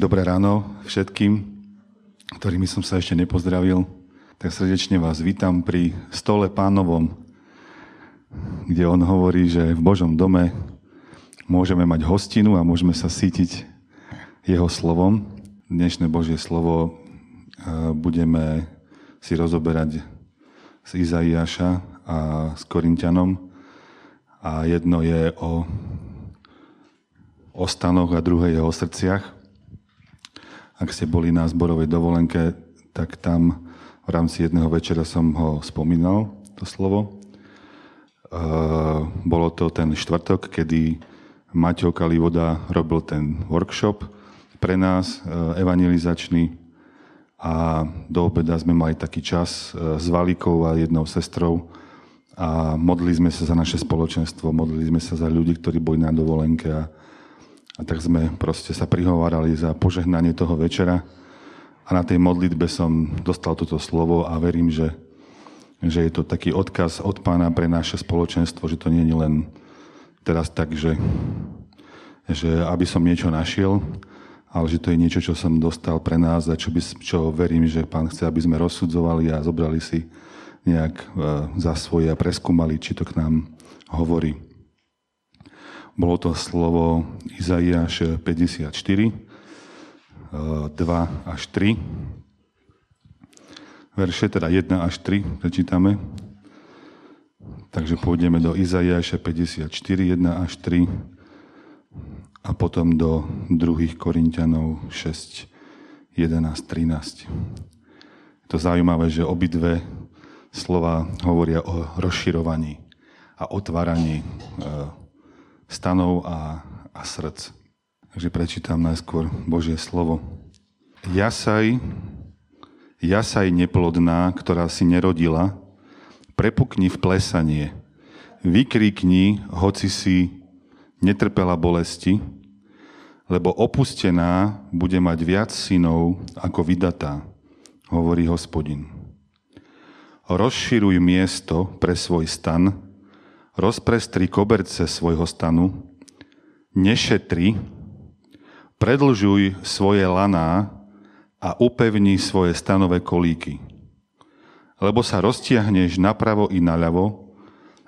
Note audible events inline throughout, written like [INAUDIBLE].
Dobré ráno všetkým, ktorými som sa ešte nepozdravil. Tak srdečne vás vítam pri stole pánovom, kde on hovorí, že v Božom dome môžeme mať hostinu a môžeme sa sítiť jeho slovom. Dnešné Božie slovo budeme si rozoberať z Izaiáša a s Korintianom. A jedno je o, o stanoch a druhé je o srdciach. Ak ste boli na zborovej dovolenke, tak tam v rámci jedného večera som ho spomínal, to slovo. Bolo to ten štvrtok, kedy Maťo Kalivoda robil ten workshop pre nás, evangelizačný. A do obeda sme mali taký čas s Valikou a jednou sestrou a modlili sme sa za naše spoločenstvo, modlili sme sa za ľudí, ktorí boli na dovolenke a a tak sme proste sa prihovárali za požehnanie toho večera. A na tej modlitbe som dostal toto slovo a verím, že, že je to taký odkaz od pána pre naše spoločenstvo, že to nie je len teraz tak, že, že aby som niečo našiel, ale že to je niečo, čo som dostal pre nás a čo, by, čo verím, že pán chce, aby sme rozsudzovali a zobrali si nejak e, za svoje a preskúmali, či to k nám hovorí. Bolo to slovo Izaiáš 54, 2 až 3. Verše teda 1 až 3 prečítame. Takže pôjdeme do Izaiáša 54, 1 až 3 a potom do 2. Korintianov 6, 11, 13. Je to zaujímavé, že obidve slova hovoria o rozširovaní a otváraní e, stanov a, a srdc. Takže prečítam najskôr Božie slovo. Jasaj, jasaj neplodná, ktorá si nerodila, prepukni v plesanie, vykrikni, hoci si netrpela bolesti, lebo opustená bude mať viac synov ako vydatá, hovorí hospodin. Rozširuj miesto pre svoj stan, rozprestri koberce svojho stanu, nešetri, predlžuj svoje laná a upevni svoje stanové kolíky. Lebo sa roztiahneš napravo i naľavo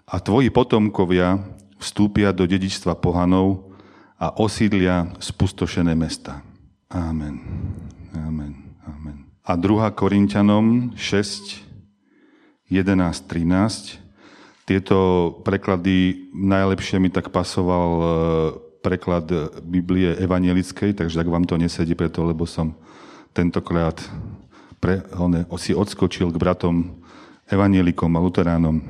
a tvoji potomkovia vstúpia do dedičstva pohanov a osídlia spustošené mesta. Amen. Amen. Amen. A 2. Korintianom 6, 11, 13 tieto preklady najlepšie mi tak pasoval e, preklad Biblie evanielickej, takže ak vám to nesedí preto, lebo som tentokrát pre, on, si odskočil k bratom evanielikom a luteránom.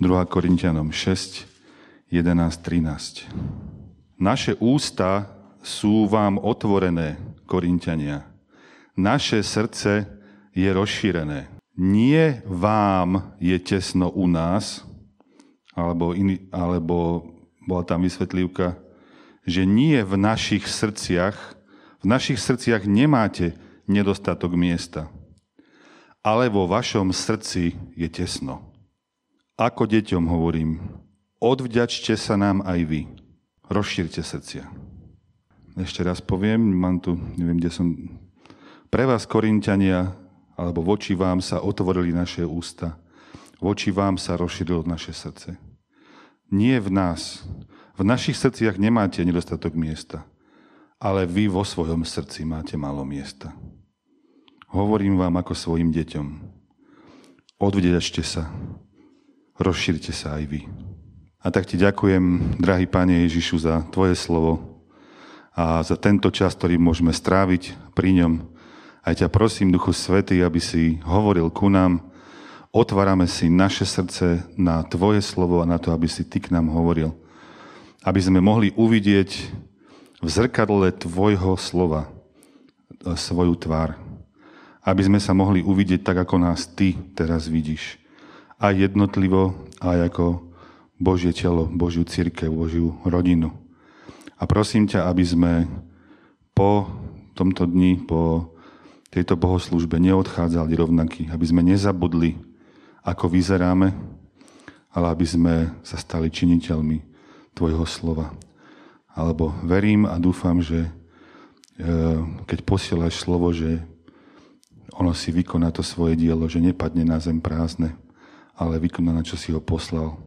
2. Korintianom 6, 11, 13. Naše ústa sú vám otvorené, Korintiania. Naše srdce je rozšírené nie vám je tesno u nás, alebo, iný, alebo bola tam vysvetlivka, že nie v našich srdciach, v našich srdciach nemáte nedostatok miesta, ale vo vašom srdci je tesno. Ako deťom hovorím, odvďačte sa nám aj vy. Rozšírte srdcia. Ešte raz poviem, mám tu, neviem, kde som... Pre vás, Korintiania, alebo voči vám sa otvorili naše ústa, voči vám sa rozšírilo naše srdce. Nie v nás. V našich srdciach nemáte nedostatok miesta, ale vy vo svojom srdci máte málo miesta. Hovorím vám ako svojim deťom. Odvdedačte sa. Rozšírte sa aj vy. A tak ti ďakujem, drahý Pane Ježišu, za Tvoje slovo a za tento čas, ktorý môžeme stráviť pri ňom, aj ťa prosím, Duchu Svetý, aby si hovoril ku nám. Otvárame si naše srdce na Tvoje slovo a na to, aby si Ty k nám hovoril. Aby sme mohli uvidieť v zrkadle Tvojho slova e, svoju tvár. Aby sme sa mohli uvidieť tak, ako nás Ty teraz vidíš. Aj jednotlivo, aj ako Božie telo, Božiu církev, Božiu rodinu. A prosím ťa, aby sme po tomto dni, po tejto bohoslužbe neodchádzali rovnakí, aby sme nezabudli, ako vyzeráme, ale aby sme sa stali činiteľmi Tvojho slova. Alebo verím a dúfam, že keď posielaš slovo, že ono si vykoná to svoje dielo, že nepadne na zem prázdne, ale vykoná, na čo si ho poslal.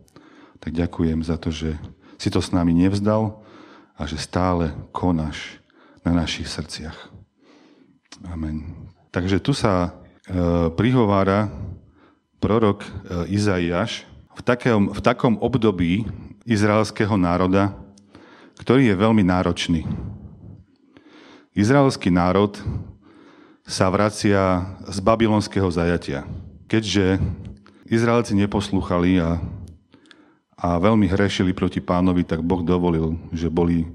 Tak ďakujem za to, že si to s nami nevzdal a že stále konáš na našich srdciach. Amen. Takže tu sa e, prihovára prorok e, Izaiáš v takom, v takom období izraelského národa, ktorý je veľmi náročný. Izraelský národ sa vracia z babylonského zajatia. Keďže Izraelci neposlúchali a, a veľmi hrešili proti pánovi, tak Boh dovolil, že boli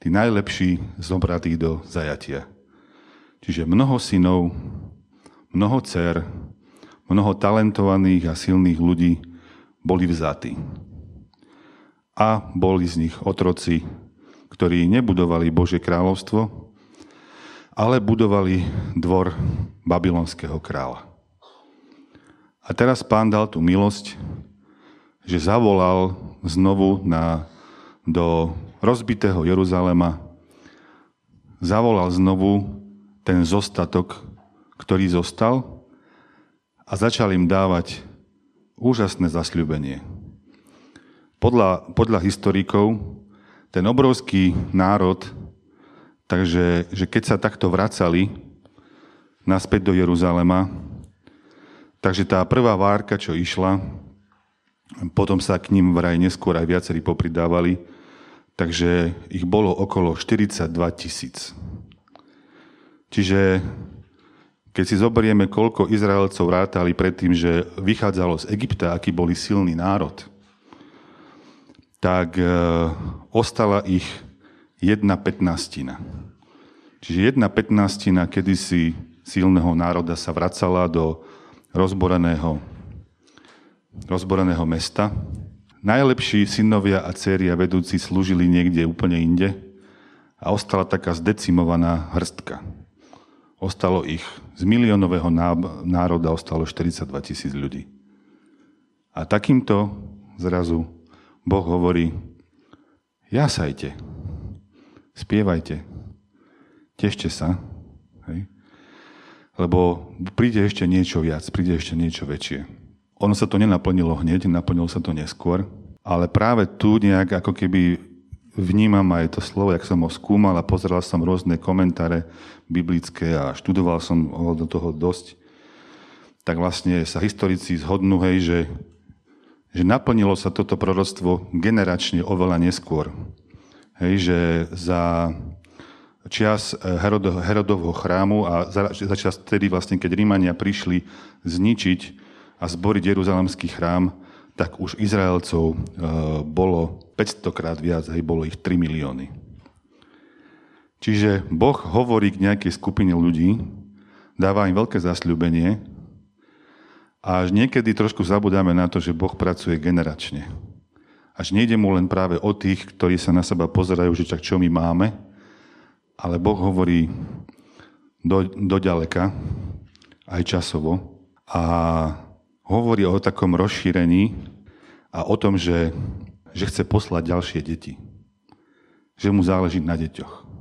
tí najlepší zobratí do zajatia. Čiže mnoho synov, mnoho dcer, mnoho talentovaných a silných ľudí boli vzatí. A boli z nich otroci, ktorí nebudovali Božie kráľovstvo, ale budovali dvor babylonského kráľa. A teraz pán dal tú milosť, že zavolal znovu na, do rozbitého Jeruzalema, zavolal znovu ten zostatok, ktorý zostal a začal im dávať úžasné zasľubenie. Podľa, podľa historikov ten obrovský národ Takže že keď sa takto vracali naspäť do Jeruzalema, takže tá prvá várka, čo išla, potom sa k ním vraj neskôr aj viacerí popridávali, takže ich bolo okolo 42 tisíc. Čiže keď si zoberieme, koľko Izraelcov rátali predtým, že vychádzalo z Egypta, aký boli silný národ, tak e, ostala ich jedna petnástina. Čiže jedna petnástina kedysi silného národa sa vracala do rozboreného, rozboreného mesta. Najlepší synovia a céry a vedúci slúžili niekde úplne inde a ostala taká zdecimovaná hrstka. Ostalo ich z miliónového národa ostalo 42 tisíc ľudí. A takýmto zrazu Boh hovorí, jasajte, spievajte, tešte sa, hej? lebo príde ešte niečo viac, príde ešte niečo väčšie. Ono sa to nenaplnilo hneď, naplnilo sa to neskôr, ale práve tu nejak ako keby vnímam aj to slovo, jak som ho skúmal a pozeral som rôzne komentáre biblické a študoval som do toho dosť, tak vlastne sa historici zhodnú, hej, že, že naplnilo sa toto proroctvo generačne oveľa neskôr. Hej, že za čas eh, Herodovho chrámu a za, za čas tedy vlastne, keď Rímania prišli zničiť a zboriť Jeruzalemský chrám, tak už Izraelcov eh, bolo 500 krát viac, hej, bolo ich 3 milióny. Čiže Boh hovorí k nejakej skupine ľudí, dáva im veľké zasľúbenie a až niekedy trošku zabudáme na to, že Boh pracuje generačne. Až nejde mu len práve o tých, ktorí sa na seba pozerajú, že čak čo my máme, ale Boh hovorí do, do ďaleka, aj časovo, a hovorí o takom rozšírení a o tom, že, že chce poslať ďalšie deti. Že mu záleží na deťoch.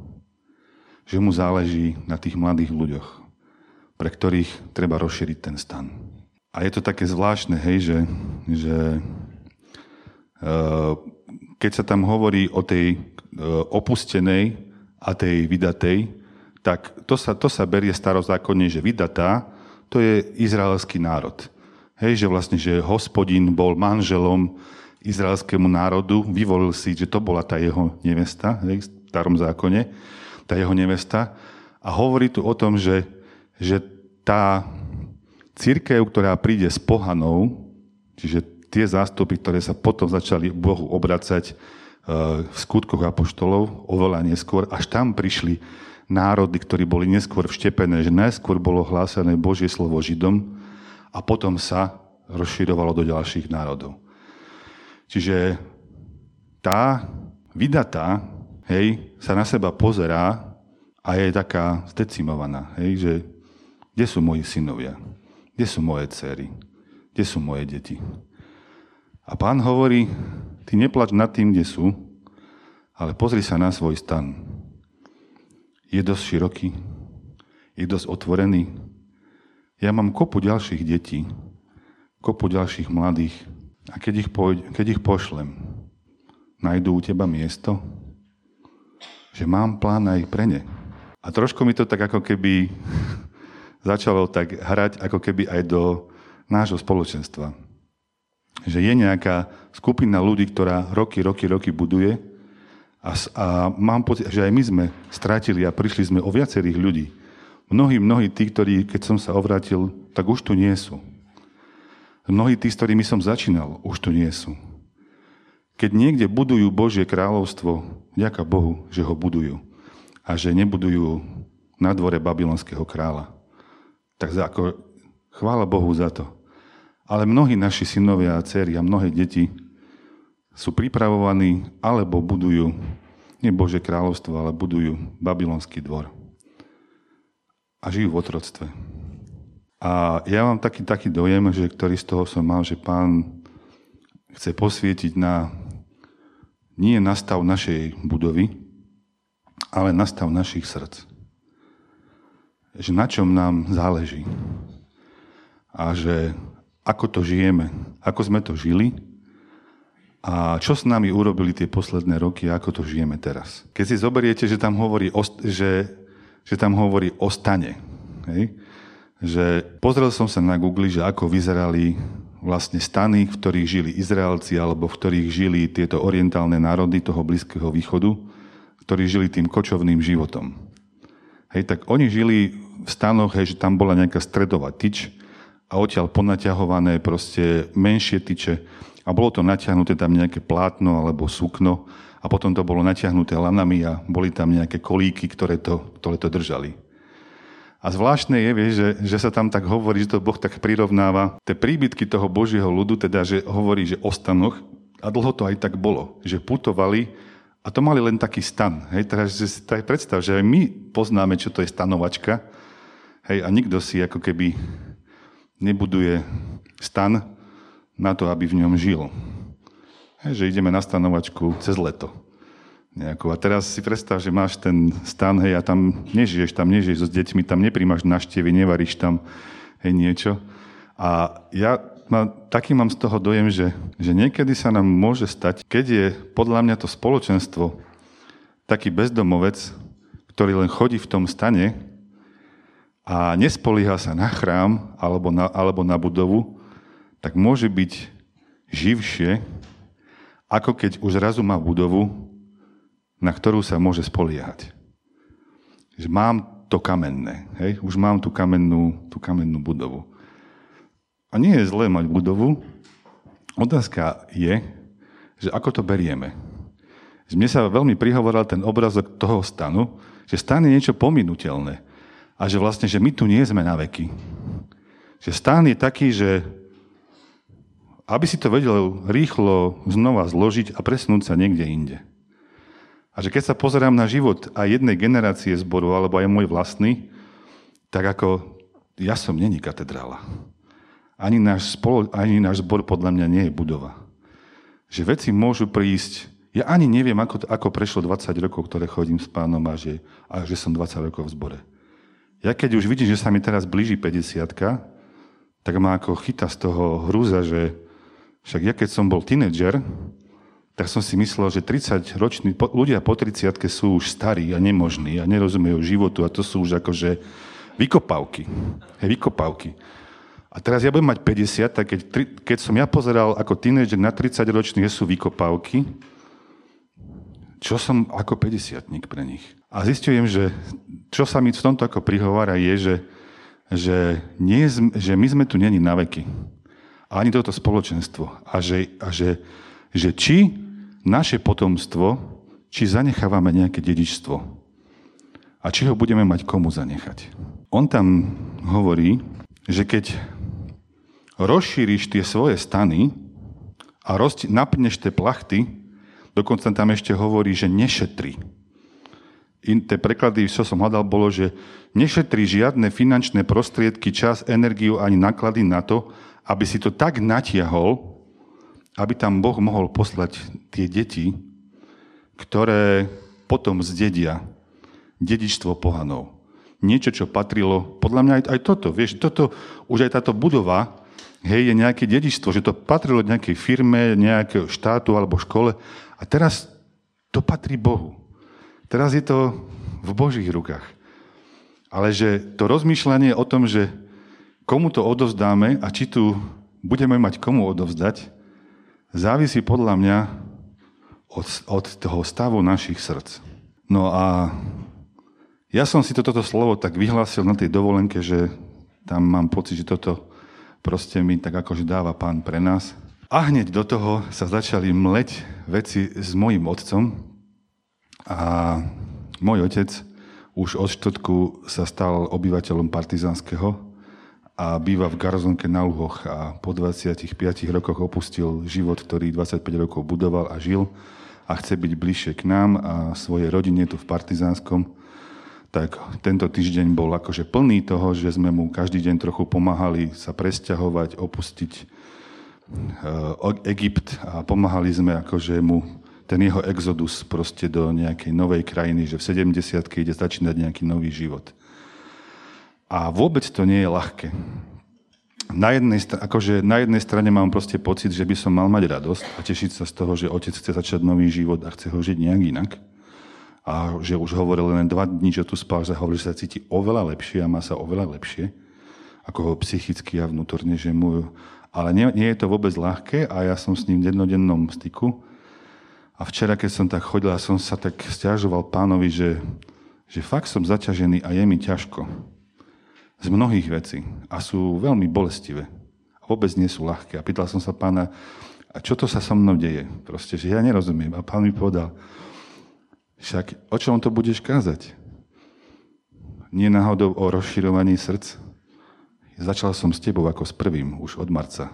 Že mu záleží na tých mladých ľuďoch, pre ktorých treba rozšíriť ten stan. A je to také zvláštne, hej, že, že Eh, keď sa tam hovorí o tej eh, opustenej a tej vydatej, tak to sa, to sa berie starozákonne, že vydatá, to je izraelský národ. Hej, že vlastne, že hospodin bol manželom izraelskému národu, vyvolil si, že to bola tá jeho nevesta, hej, v starom zákone, tá jeho nevesta. A hovorí tu o tom, že, že tá církev, ktorá príde s pohanou, čiže tie zástupy, ktoré sa potom začali Bohu obracať e, v skutkoch apoštolov oveľa neskôr, až tam prišli národy, ktorí boli neskôr vštepené, že najskôr bolo hlásené Božie slovo Židom a potom sa rozširovalo do ďalších národov. Čiže tá vydatá, hej, sa na seba pozerá a je taká zdecimovaná, hej, že kde sú moji synovia, kde sú moje dcery, kde sú moje deti. A pán hovorí, ty neplač nad tým, kde sú, ale pozri sa na svoj stan. je dosť široký, je dosť otvorený. Ja mám kopu ďalších detí, kopu ďalších mladých a keď ich, poj- keď ich pošlem, nájdú u teba miesto, že mám plán aj pre ne. A trošku mi to tak ako keby [LAUGHS] začalo tak hrať ako keby aj do nášho spoločenstva. Že je nejaká skupina ľudí, ktorá roky, roky, roky buduje a, a mám pocit, že aj my sme strátili a prišli sme o viacerých ľudí. Mnohí, mnohí tí, ktorí, keď som sa obrátil, tak už tu nie sú. Mnohí tí, s ktorými som začínal, už tu nie sú. Keď niekde budujú Božie kráľovstvo, ďaká Bohu, že ho budujú. A že nebudujú na dvore babylonského kráľa. Tak ako, chvála Bohu za to. Ale mnohí naši synovia a dcery a mnohé deti sú pripravovaní alebo budujú nie Božie kráľovstvo, ale budujú babylonský dvor. A žijú v otroctve. A ja mám taký, taký dojem, že ktorý z toho som mal, že pán chce posvietiť na nie na stav našej budovy, ale na stav našich srdc. Že na čom nám záleží. A že ako to žijeme, ako sme to žili a čo s nami urobili tie posledné roky a ako to žijeme teraz. Keď si zoberiete, že tam hovorí o, že, že tam hovorí o stane, hej? že pozrel som sa na Google, že ako vyzerali vlastne stany, v ktorých žili Izraelci alebo v ktorých žili tieto orientálne národy toho Blízkeho východu, ktorí žili tým kočovným životom. Hej, tak oni žili v stanoch, hej, že tam bola nejaká stredová tyč a odtiaľ ponaťahované proste menšie tyče a bolo to natiahnuté tam nejaké plátno alebo sukno a potom to bolo natiahnuté lanami a boli tam nejaké kolíky, ktoré to, ktoré to držali. A zvláštne je, vieš, že, že sa tam tak hovorí, že to Boh tak prirovnáva tie príbytky toho Božieho ľudu, teda, že hovorí, že o stanoch, a dlho to aj tak bolo, že putovali a to mali len taký stan. Hej, teraz si tak predstav, že aj my poznáme, čo to je stanovačka, hej, a nikto si ako keby nebuduje stan na to, aby v ňom žil. Hej, že ideme na stanovačku cez leto. Nejakú. A teraz si predstav, že máš ten stan, hej, a tam nežiješ, tam nežiješ so deťmi, tam nepríjmaš naštevy, nevaríš tam hej, niečo. A ja ma, taký mám z toho dojem, že, že niekedy sa nám môže stať, keď je podľa mňa to spoločenstvo taký bezdomovec, ktorý len chodí v tom stane a nespolíha sa na chrám alebo na, alebo na budovu, tak môže byť živšie, ako keď už razu má budovu na ktorú sa môže spoliehať. Že mám to kamenné, hej? už mám tú kamennú, tú kamennú budovu. A nie je zlé mať budovu. Otázka je, že ako to berieme. Mne sa veľmi prihovoril ten obrazok toho stanu, že stan je niečo pominutelné. A že vlastne, že my tu nie sme na veky. Že stan je taký, že aby si to vedel rýchlo znova zložiť a presnúť sa niekde inde. A že keď sa pozerám na život aj jednej generácie zboru, alebo aj môj vlastný, tak ako ja som není katedrála. Ani náš, spolo, ani náš zbor podľa mňa nie je budova. Že veci môžu prísť, ja ani neviem, ako, ako prešlo 20 rokov, ktoré chodím s pánom a že, a že som 20 rokov v zbore. Ja keď už vidím, že sa mi teraz blíži 50 tak ma ako chyta z toho hrúza, že však ja keď som bol tínedžer, tak som si myslel, že 30 roční, ľudia po 30 sú už starí a nemožní a nerozumejú životu a to sú už akože vykopávky. Hej, vykopávky. A teraz ja budem mať 50, tak keď, keď som ja pozeral ako tínedžer na 30 ročných, sú vykopávky, čo som ako 50 pre nich. A zistujem, že čo sa mi v tomto ako prihovára je, že, že, nie, že my sme tu není na veky. Ani toto spoločenstvo. A že, a že, že či naše potomstvo, či zanechávame nejaké dedičstvo a či ho budeme mať komu zanechať. On tam hovorí, že keď rozšíriš tie svoje stany a roz, napneš tie plachty, dokonca tam ešte hovorí, že nešetri. In, tie preklady, čo som hľadal, bolo, že nešetri žiadne finančné prostriedky, čas, energiu ani náklady na to, aby si to tak natiahol, aby tam Boh mohol poslať tie deti, ktoré potom zdedia dedičstvo pohanov. Niečo, čo patrilo, podľa mňa aj, aj toto, vieš, toto, už aj táto budova, hej, je nejaké dedičstvo, že to patrilo nejakej firme, nejakého štátu alebo škole a teraz to patrí Bohu. Teraz je to v Božích rukách. Ale že to rozmýšľanie o tom, že komu to odovzdáme a či tu budeme mať komu odovzdať, závisí podľa mňa od, od toho stavu našich srdc. No a ja som si toto slovo tak vyhlásil na tej dovolenke, že tam mám pocit, že toto proste mi tak akože dáva pán pre nás. A hneď do toho sa začali mleť veci s mojim otcom a môj otec už od štvrtku sa stal obyvateľom partizánskeho a býva v garzonke na Luhoch a po 25 rokoch opustil život, ktorý 25 rokov budoval a žil a chce byť bližšie k nám a svojej rodine tu v Partizánskom tak tento týždeň bol akože plný toho, že sme mu každý deň trochu pomáhali sa presťahovať, opustiť eh, Egypt a pomáhali sme akože mu ten jeho exodus proste do nejakej novej krajiny, že v 70 ide začínať nejaký nový život. A vôbec to nie je ľahké. Na jednej, akože na jednej strane mám proste pocit, že by som mal mať radosť a tešiť sa z toho, že otec chce začať nový život a chce ho žiť nejak inak a že už hovoril len dva dní, že tu spal, že hovorí, že sa cíti oveľa lepšie a má sa oveľa lepšie, ako ho psychicky a vnútorne, že mu... Ale nie, nie je to vôbec ľahké a ja som s ním v jednodennom styku. A včera, keď som tak chodil a som sa tak stiažoval pánovi, že, že fakt som zaťažený a je mi ťažko. Z mnohých vecí. A sú veľmi bolestivé. A vôbec nie sú ľahké. A pýtal som sa pána, a čo to sa so mnou deje? Proste, že ja nerozumiem. A pán mi povedal, však o čom to budeš kázať? Nie náhodou o rozširovaní srdc? Začal som s tebou ako s prvým, už od marca.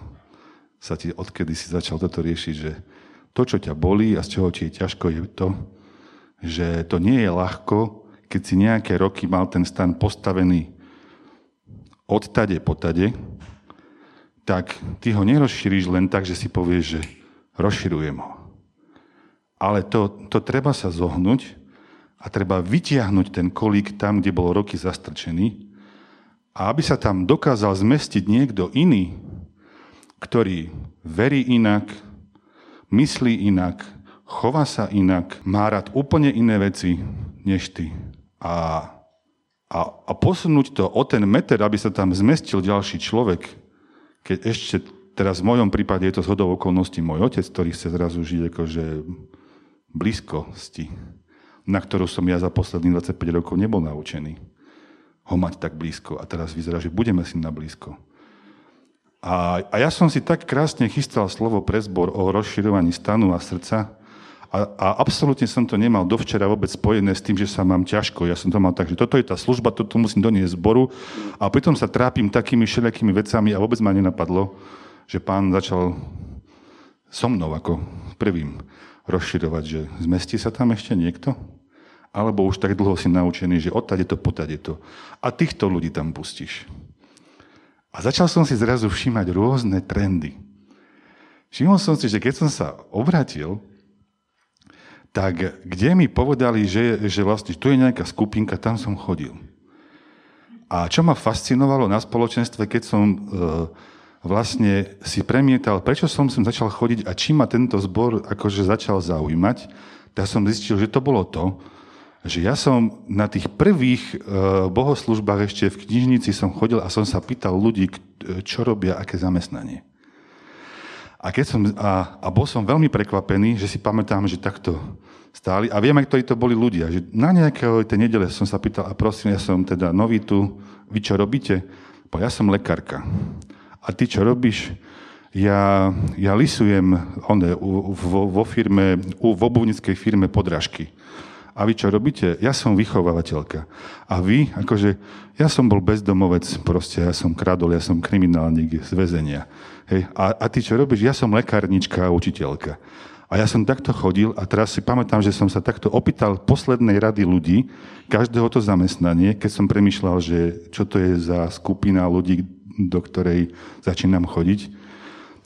Sa ti, odkedy si začal toto riešiť, že to, čo ťa bolí a z čoho ti je ťažko, je to, že to nie je ľahko, keď si nejaké roky mal ten stan postavený od tade po tade, tak ty ho nerozšíriš len tak, že si povieš, že rozširujem ho ale to, to treba sa zohnúť a treba vytiahnuť ten kolík tam, kde bol roky zastrčený a aby sa tam dokázal zmestiť niekto iný, ktorý verí inak, myslí inak, chová sa inak, má rád úplne iné veci než ty. A, a, a posunúť to o ten meter, aby sa tam zmestil ďalší človek, keď ešte teraz v mojom prípade je to zhodou okolností môj otec, ktorý chce zrazu žiť akože blízkosti, na ktorú som ja za posledných 25 rokov nebol naučený ho mať tak blízko. A teraz vyzerá, že budeme si na blízko. A, a ja som si tak krásne chystal slovo pre zbor o rozširovaní stanu a srdca a, a absolútne som to nemal dovčera vôbec spojené s tým, že sa mám ťažko. Ja som to mal tak, že toto je tá služba, toto musím doniesť zboru a pritom sa trápim takými všelijakými vecami a vôbec ma nenapadlo, že pán začal so mnou ako prvým rozširovať, že zmestí sa tam ešte niekto? Alebo už tak dlho si naučený, že odtade to, potade to. A týchto ľudí tam pustíš. A začal som si zrazu všímať rôzne trendy. Všimol som si, že keď som sa obratil, tak kde mi povedali, že, že vlastne tu je nejaká skupinka, tam som chodil. A čo ma fascinovalo na spoločenstve, keď som e, vlastne si premietal, prečo som sem začal chodiť a či ma tento zbor akože začal zaujímať, tak som zistil, že to bolo to, že ja som na tých prvých uh, bohoslužbách ešte v knižnici som chodil a som sa pýtal ľudí, čo robia, aké zamestnanie. A, keď som, a, a bol som veľmi prekvapený, že si pamätám, že takto stáli. A viem, aj ktorí to boli ľudia. Že na nejakého tej nedele som sa pýtal, a prosím, ja som teda nový tu, vy čo robíte? Bo ja som lekárka a ty čo robíš? Ja, ja lisujem one, vo, vo, firme, v obuvnickej firme podrážky. A vy čo robíte? Ja som vychovávateľka. A vy, akože, ja som bol bezdomovec, proste, ja som kradol, ja som kriminálnik z väzenia. Hej. A, a ty čo robíš? Ja som lekárnička a učiteľka. A ja som takto chodil a teraz si pamätám, že som sa takto opýtal poslednej rady ľudí, každého to zamestnanie, keď som premyšľal, že čo to je za skupina ľudí, do ktorej začínam chodiť,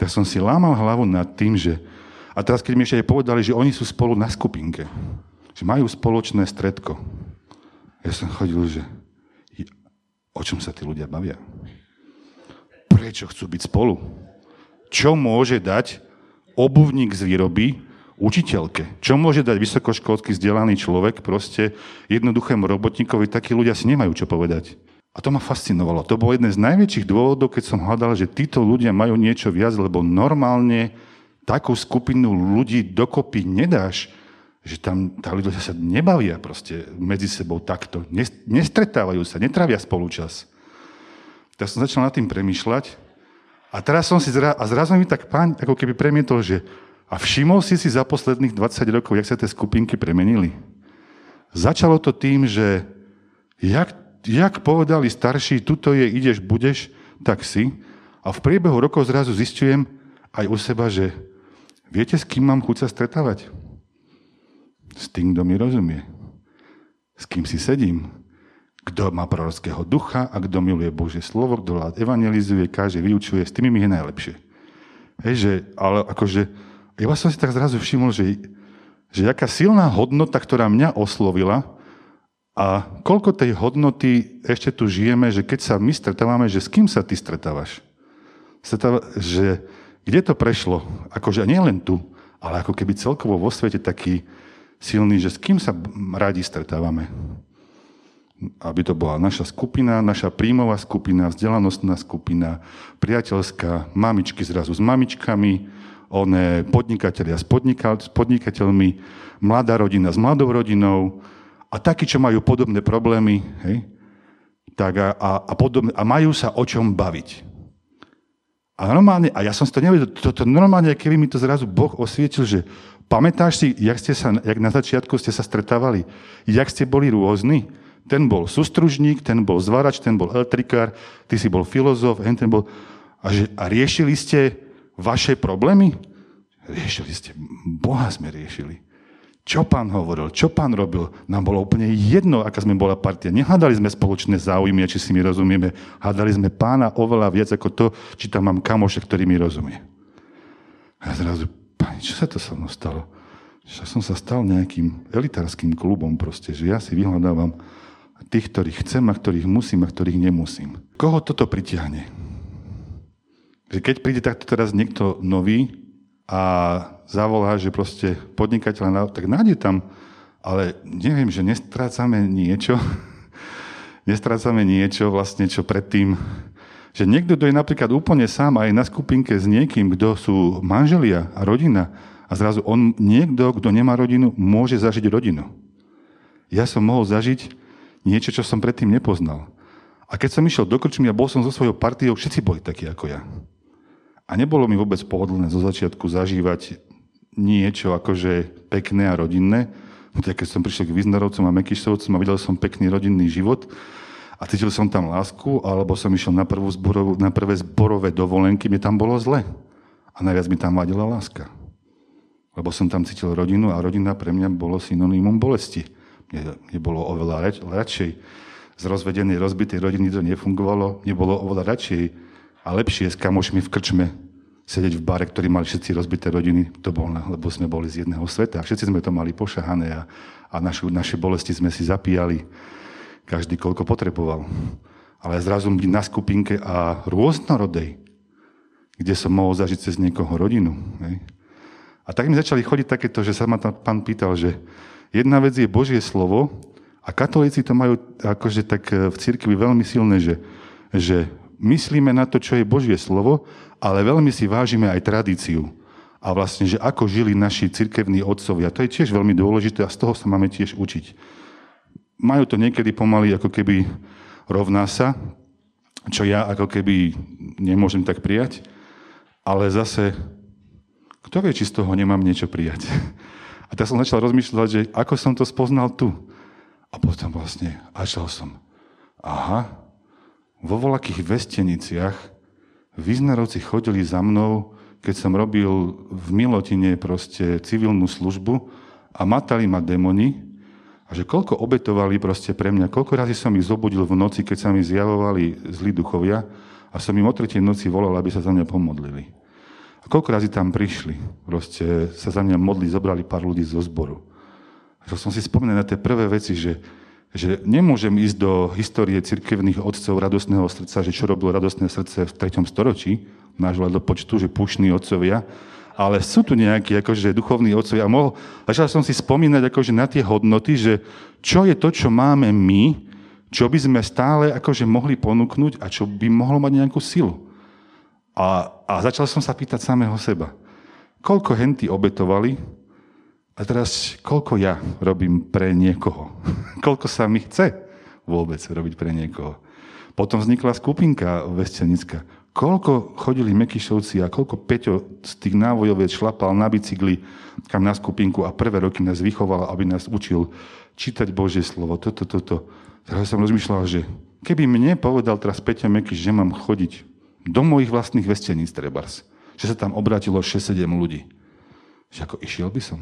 tak som si lámal hlavu nad tým, že... A teraz, keď mi ešte aj povedali, že oni sú spolu na skupinke, že majú spoločné stredko. Ja som chodil, že o čom sa tí ľudia bavia? Prečo chcú byť spolu? Čo môže dať obuvník z výroby učiteľke? Čo môže dať vysokoškolský vzdelaný človek proste jednoduchému robotníkovi? Takí ľudia si nemajú čo povedať. A to ma fascinovalo. To bol jeden z najväčších dôvodov, keď som hľadal, že títo ľudia majú niečo viac, lebo normálne takú skupinu ľudí dokopy nedáš, že tam tá ľudia sa nebavia proste medzi sebou takto. Nestretávajú sa, netravia spolu čas. Tak som začal nad tým premyšľať a teraz som si zra, a zrazu mi tak pán ako keby premietol, že a všimol si si za posledných 20 rokov, jak sa tie skupinky premenili. Začalo to tým, že jak, jak povedali starší, tuto je, ideš, budeš, tak si. A v priebehu rokov zrazu zistujem aj u seba, že viete, s kým mám chuť sa stretávať? S tým, kto mi rozumie. S kým si sedím. Kto má prorockého ducha a kto miluje Božie slovo, kto rád evangelizuje, káže, vyučuje, s tými mi je najlepšie. Hej, že, ale akože, ja som si tak zrazu všimol, že, že aká silná hodnota, ktorá mňa oslovila a koľko tej hodnoty ešte tu žijeme, že keď sa my stretávame, že s kým sa ty stretávaš? Stretáva, že kde to prešlo? Akože nie len tu, ale ako keby celkovo vo svete taký, silný, že s kým sa radi stretávame. Aby to bola naša skupina, naša príjmová skupina, vzdelanostná skupina, priateľská, mamičky zrazu s mamičkami, oné podnikatelia s, podnika- s podnikateľmi, mladá rodina s mladou rodinou a takí, čo majú podobné problémy, hej, tak a, a, a, podobne, a majú sa o čom baviť. A normálne, a ja som si to nevedel, toto normálne, keby mi to zrazu Boh osvietil, že Pamätáš si, jak, ste sa, jak na začiatku ste sa stretávali? Jak ste boli rôzni? Ten bol sústružník, ten bol zvárač, ten bol elektrikár, ty si bol filozof, ten bol... A, že, a riešili ste vaše problémy? Riešili ste. Boha sme riešili. Čo pán hovoril, čo pán robil, nám bolo úplne jedno, aká sme bola partia. Nehľadali sme spoločné záujmy, či si my rozumieme. Hľadali sme pána oveľa viac ako to, či tam mám kamoše, ktorý mi rozumie. A zrazu čo sa to so mnou stalo? Že som sa stal nejakým elitárským klubom proste, že ja si vyhľadávam tých, ktorých chcem a ktorých musím a ktorých nemusím. Koho toto pritiahne? Že keď príde takto teraz niekto nový a zavolá, že proste podnikateľ, tak nájde tam, ale neviem, že nestrácame niečo, [LAUGHS] nestrácame niečo vlastne, čo predtým že niekto, kto je napríklad úplne sám aj na skupinke s niekým, kto sú manželia a rodina, a zrazu on, niekto, kto nemá rodinu, môže zažiť rodinu. Ja som mohol zažiť niečo, čo som predtým nepoznal. A keď som išiel do krčmy a bol som so svojou partiou, všetci boli takí ako ja. A nebolo mi vôbec pohodlné zo začiatku zažívať niečo akože pekné a rodinné. Tak keď som prišiel k Vyznarovcom a Mekyšovcom a videl som pekný rodinný život, a cítil som tam lásku, alebo som išiel na, prvú zborovú, na prvé zborové dovolenky, mi tam bolo zle. A najviac mi tam vadila láska. Lebo som tam cítil rodinu a rodina pre mňa bolo synonymum bolesti. Mne, mne bolo oveľa rač, radšej z rozvedenej, rozbitej rodiny to nefungovalo. Mne bolo oveľa radšej a lepšie s kamošmi v krčme sedieť v bare, ktorí mali všetci rozbité rodiny. To bol, lebo sme boli z jedného sveta všetci sme to mali pošahané a, a našu, naše bolesti sme si zapíjali každý koľko potreboval. Ale zrazu byť na skupinke a rôznorodej, kde som mohol zažiť cez niekoho rodinu. Hej. A tak mi začali chodiť takéto, že sa ma tam pán pýtal, že jedna vec je Božie slovo a katolíci to majú akože tak e, v cirkvi veľmi silné, že, že myslíme na to, čo je Božie slovo, ale veľmi si vážime aj tradíciu. A vlastne, že ako žili naši cirkevní otcovia. To je tiež veľmi dôležité a z toho sa máme tiež učiť majú to niekedy pomaly ako keby rovná sa, čo ja ako keby nemôžem tak prijať, ale zase, kto vie, či z toho nemám niečo prijať. [LAUGHS] A tak som začal rozmýšľať, že ako som to spoznal tu. A potom vlastne začal som, aha, vo voľakých vesteniciach význarovci chodili za mnou, keď som robil v Milotine proste civilnú službu a matali ma demoni, a že koľko obetovali proste pre mňa, koľko razy som ich zobudil v noci, keď sa mi zjavovali zlí duchovia a som im o tretej noci volal, aby sa za mňa pomodlili. A koľko razy tam prišli, proste sa za mňa modli, zobrali pár ľudí zo zboru. A som si spomenul na tie prvé veci, že, že nemôžem ísť do histórie cirkevných otcov radostného srdca, že čo robilo radostné srdce v 3. storočí, nášho počtu, že pušní otcovia, ale sú tu nejakí akože duchovní otcovia. A mohol, začal som si spomínať akože na tie hodnoty, že čo je to, čo máme my, čo by sme stále akože mohli ponúknuť a čo by mohlo mať nejakú silu. A, a začal som sa pýtať samého seba. Koľko henty obetovali, a teraz, koľko ja robím pre niekoho? [LAUGHS] koľko sa mi chce vôbec robiť pre niekoho? Potom vznikla skupinka Vestenická. Koľko chodili Mekyšovci a koľko Peťo z tých návojoviec šlapal na bicykli kam na skupinku a prvé roky nás vychoval, aby nás učil čítať Božie slovo, toto, toto. Teraz som rozmýšľal, že keby mne povedal teraz Peťa Mekyš, že mám chodiť do mojich vlastných vesteníc trebárs, že sa tam obrátilo 6-7 ľudí, že ako išiel by som.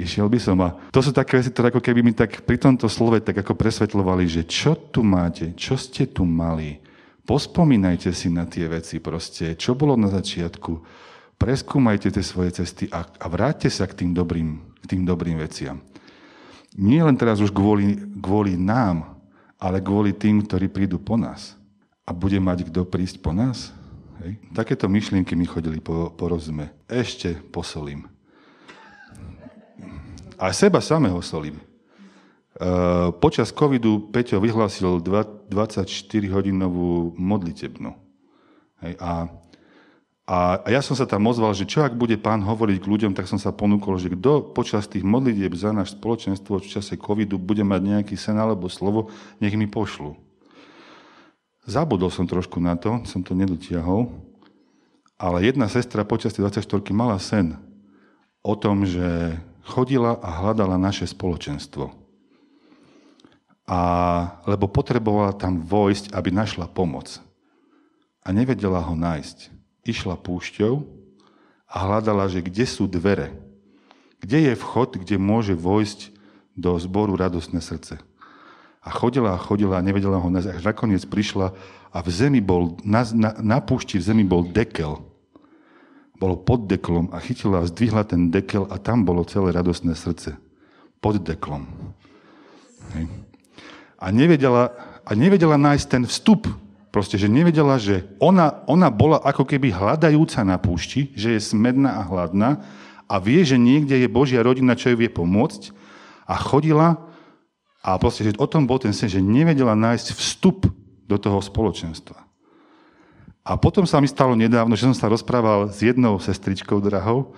Išiel by som a to sú také veci, ktoré ako keby mi tak pri tomto slove tak ako presvetľovali, že čo tu máte, čo ste tu mali. Pospomínajte si na tie veci proste, čo bolo na začiatku. Preskúmajte tie svoje cesty a, a vráťte sa k tým dobrým, k tým dobrým veciam. Nie len teraz už kvôli, kvôli nám, ale kvôli tým, ktorí prídu po nás. A bude mať kto prísť po nás? Hej. Takéto myšlienky mi chodili po, po rozume. Ešte posolím. A seba samého solím. Uh, počas covidu Peťo vyhlásil 24-hodinovú modlitebnu. Hej, a, a, a ja som sa tam ozval, že čo ak bude pán hovoriť k ľuďom, tak som sa ponúkol, že kto počas tých modlitieb za náš spoločenstvo v čase covidu bude mať nejaký sen alebo slovo, nech mi pošlu. Zabudol som trošku na to, som to nedotiahol, ale jedna sestra počas tej 24 mala sen o tom, že chodila a hľadala naše spoločenstvo. A, lebo potrebovala tam vojsť, aby našla pomoc. A nevedela ho nájsť. Išla púšťou a hľadala, že kde sú dvere. Kde je vchod, kde môže vojsť do zboru radostné srdce. A chodila a chodila a nevedela ho nájsť. Až nakoniec prišla a v zemi bol, na, na, na púšti v zemi bol dekel bolo pod deklom a chytila a zdvihla ten dekel a tam bolo celé radostné srdce. Pod deklom. Hej. A nevedela, a nevedela nájsť ten vstup. Proste, že nevedela, že ona, ona bola ako keby hľadajúca na púšti, že je smedná a hladná a vie, že niekde je Božia rodina, čo ju vie pomôcť a chodila a proste, že o tom bol ten sen, že nevedela nájsť vstup do toho spoločenstva. A potom sa mi stalo nedávno, že som sa rozprával s jednou sestričkou drahou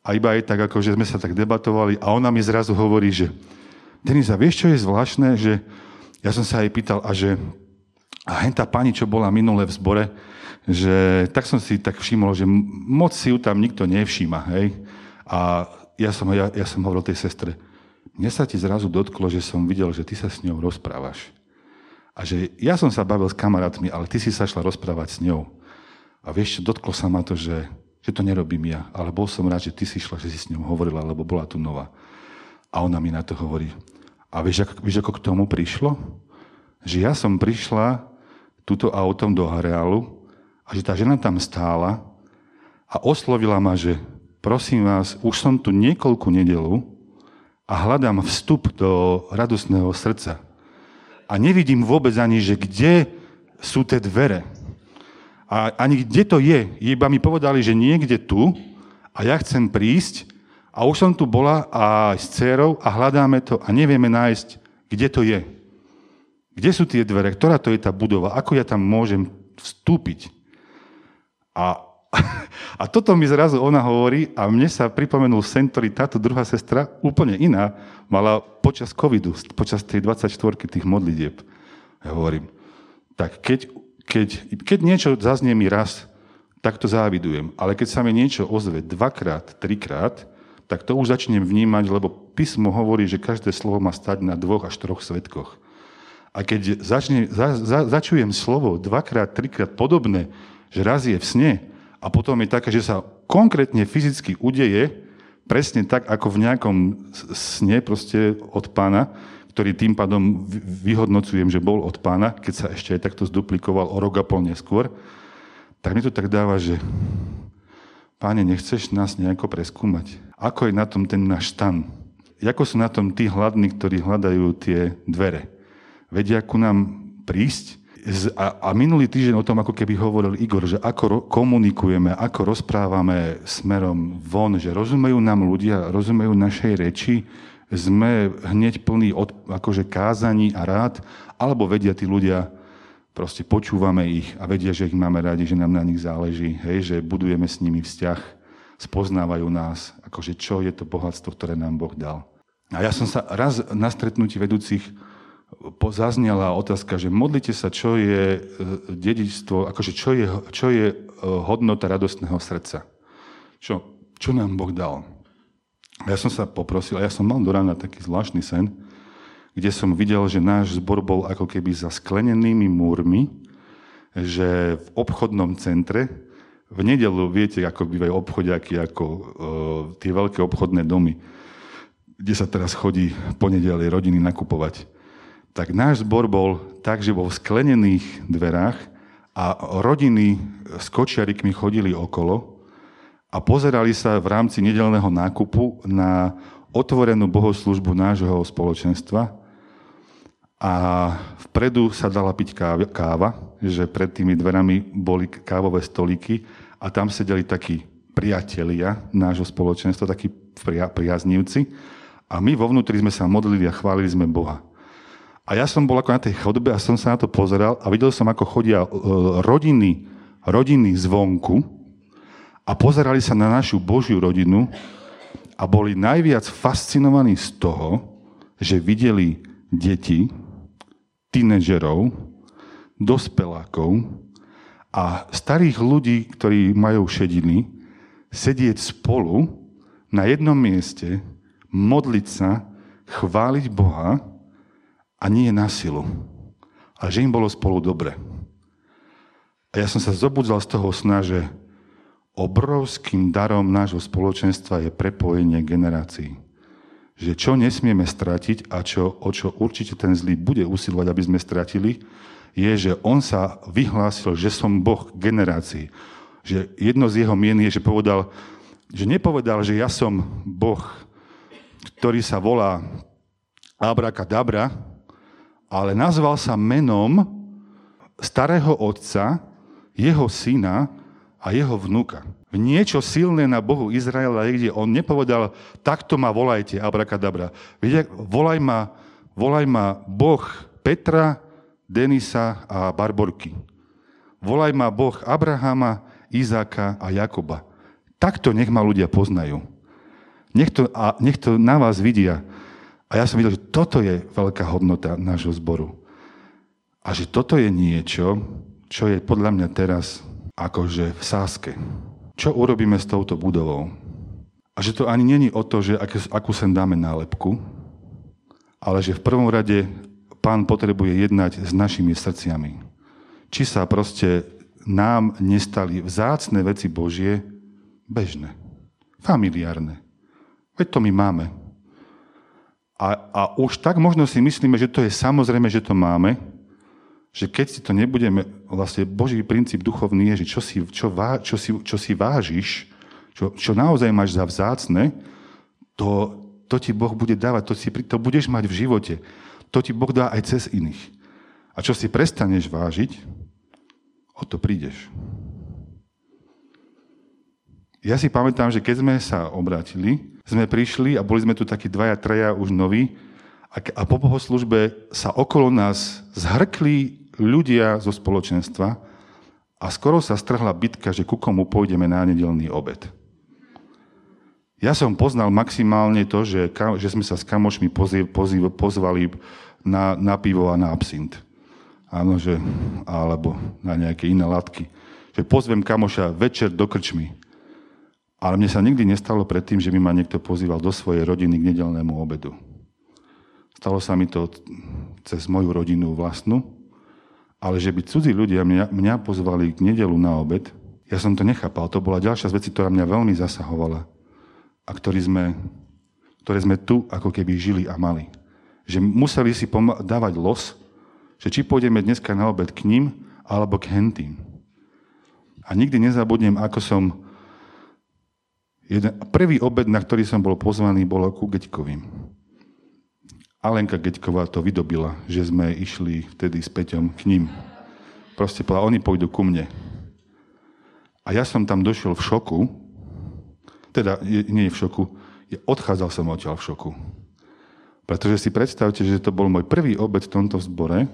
a iba aj tak, ako že sme sa tak debatovali a ona mi zrazu hovorí, že Denisa, vieš, čo je zvláštne, že ja som sa jej pýtal a že a henta pani, čo bola minule v zbore, že tak som si tak všimol, že moc si ju tam nikto nevšíma, hej. A ja som, ja, ja som hovoril tej sestre, mne sa ti zrazu dotklo, že som videl, že ty sa s ňou rozprávaš. A že ja som sa bavil s kamarátmi, ale ty si sa šla rozprávať s ňou. A vieš, dotklo sa ma to, že, že to nerobím ja, ale bol som rád, že ty si šla, že si s ňou hovorila, lebo bola tu nová. A ona mi na to hovorí. A vieš, ako, vieš, ako k tomu prišlo? Že ja som prišla túto autom do areálu a že tá žena tam stála a oslovila ma, že prosím vás, už som tu niekoľku nedelu a hľadám vstup do radostného srdca a nevidím vôbec ani, že kde sú tie dvere. A ani kde to je. Iba mi povedali, že niekde tu a ja chcem prísť a už som tu bola a s dcerou a hľadáme to a nevieme nájsť, kde to je. Kde sú tie dvere? Ktorá to je tá budova? Ako ja tam môžem vstúpiť? A [LAUGHS] a toto mi zrazu ona hovorí a mne sa pripomenul sen, ktorý táto druhá sestra, úplne iná, mala počas covidu, počas tej 24 tých modlitieb. Ja hovorím, tak keď, keď, keď niečo zaznie mi raz, tak to závidujem. Ale keď sa mi niečo ozve dvakrát, trikrát, tak to už začnem vnímať, lebo písmo hovorí, že každé slovo má stať na dvoch až troch svetkoch. A keď začne, za, za, začujem slovo dvakrát, trikrát podobné, že raz je v sne, a potom je také, že sa konkrétne fyzicky udeje presne tak, ako v nejakom sne proste od pána, ktorý tým pádom vyhodnocujem, že bol od pána, keď sa ešte aj takto zduplikoval o rok a pol neskôr, tak mi to tak dáva, že páne, nechceš nás nejako preskúmať? Ako je na tom ten náš stan? ako sú na tom tí hladní, ktorí hľadajú tie dvere. Vedia ku nám prísť a, a minulý týždeň o tom ako keby hovoril Igor, že ako ro- komunikujeme, ako rozprávame smerom von, že rozumejú nám ľudia, rozumejú našej reči, sme hneď plní od, akože kázaní a rád, alebo vedia tí ľudia, proste počúvame ich a vedia, že ich máme radi, že nám na nich záleží, hej, že budujeme s nimi vzťah, spoznávajú nás, akože čo je to bohatstvo, ktoré nám Boh dal. A ja som sa raz na stretnutí vedúcich zaznela otázka, že modlite sa, čo je e, dedičstvo, akože čo je, čo je e, hodnota radostného srdca. Čo, čo nám Boh dal. Ja som sa poprosil, a ja som mal do rána taký zvláštny sen, kde som videl, že náš zbor bol ako keby za sklenenými múrmi, že v obchodnom centre, v nedelu, viete, ako bývajú obchodiaky, ako uh, tie veľké obchodné domy, kde sa teraz chodí po nedeli rodiny nakupovať. Tak náš zbor bol tak, že bol v sklenených dverách a rodiny s kočiarikmi chodili okolo a pozerali sa v rámci nedelného nákupu na otvorenú bohoslužbu nášho spoločenstva a vpredu sa dala piť káva, že pred tými dverami boli kávové stolíky a tam sedeli takí priatelia nášho spoločenstva, takí priaznivci a my vo vnútri sme sa modlili a chválili sme Boha. A ja som bol ako na tej chodbe a som sa na to pozeral a videl som, ako chodia e, rodiny, rodiny zvonku a pozerali sa na našu Božiu rodinu a boli najviac fascinovaní z toho, že videli deti, tínedžerov, dospelákov a starých ľudí, ktorí majú šediny, sedieť spolu na jednom mieste modliť sa, chváliť Boha a nie na silu. A že im bolo spolu dobre. A ja som sa zobudzal z toho sna, že obrovským darom nášho spoločenstva je prepojenie generácií. Že čo nesmieme stratiť a čo, o čo určite ten zlý bude usilovať, aby sme stratili, je, že on sa vyhlásil, že som Boh generácií. Že jedno z jeho mien je, že povedal, že nepovedal, že ja som Boh ktorý sa volá Dabra, ale nazval sa menom starého otca, jeho syna a jeho vnuka. Niečo silné na Bohu Izraela je, kde on nepovedal, takto ma volajte, Dabra. Viete, volaj ma, volaj ma Boh Petra, Denisa a Barborky. Volaj ma Boh Abrahama, Izáka a Jakoba. Takto nech ma ľudia poznajú. Nech to, a nech to na vás vidia. A ja som videl, že toto je veľká hodnota nášho zboru. A že toto je niečo, čo je podľa mňa teraz akože v sáske. Čo urobíme s touto budovou? A že to ani není o to, že akú sem dáme nálepku, ale že v prvom rade pán potrebuje jednať s našimi srdciami. Či sa proste nám nestali vzácne veci Božie bežné, familiárne. Veď to my máme. A, a už tak možno si myslíme, že to je samozrejme, že to máme, že keď si to nebudeme, vlastne Boží princíp duchovný je, že čo si, čo, vá, čo si, čo si vážiš, čo, čo naozaj máš za vzácne, to, to ti Boh bude dávať, to, si, to budeš mať v živote. To ti Boh dá aj cez iných. A čo si prestaneš vážiť, o to prídeš. Ja si pamätám, že keď sme sa obrátili, sme prišli a boli sme tu takí dvaja, traja už noví a, a po bohoslužbe sa okolo nás zhrkli ľudia zo spoločenstva a skoro sa strhla bitka, že ku komu pôjdeme na nedelný obed. Ja som poznal maximálne to, že, že sme sa s kamošmi pozv, pozv, pozvali na, na pivo a na absint. Áno, že, alebo na nejaké iné latky. Že pozvem kamoša večer do krčmy. Ale mne sa nikdy nestalo predtým, že by ma niekto pozýval do svojej rodiny k nedelnému obedu. Stalo sa mi to cez moju rodinu vlastnú, ale že by cudzí ľudia mňa, mňa pozvali k nedelu na obed, ja som to nechápal. To bola ďalšia z vecí, ktorá mňa veľmi zasahovala a ktorý sme, ktoré sme tu ako keby žili a mali. Že museli si pom- dávať los, že či pôjdeme dneska na obed k ním, alebo k hentým. A nikdy nezabudnem, ako som Jeden, prvý obed, na ktorý som bol pozvaný, bol ku Geďkovým. Alenka Geďková to vydobila, že sme išli vtedy s Peťom k ním. Proste povedala, oni pôjdu ku mne. A ja som tam došiel v šoku, teda nie v šoku, odchádzal som odtiaľ v šoku. Pretože si predstavte, že to bol môj prvý obed v tomto zbore,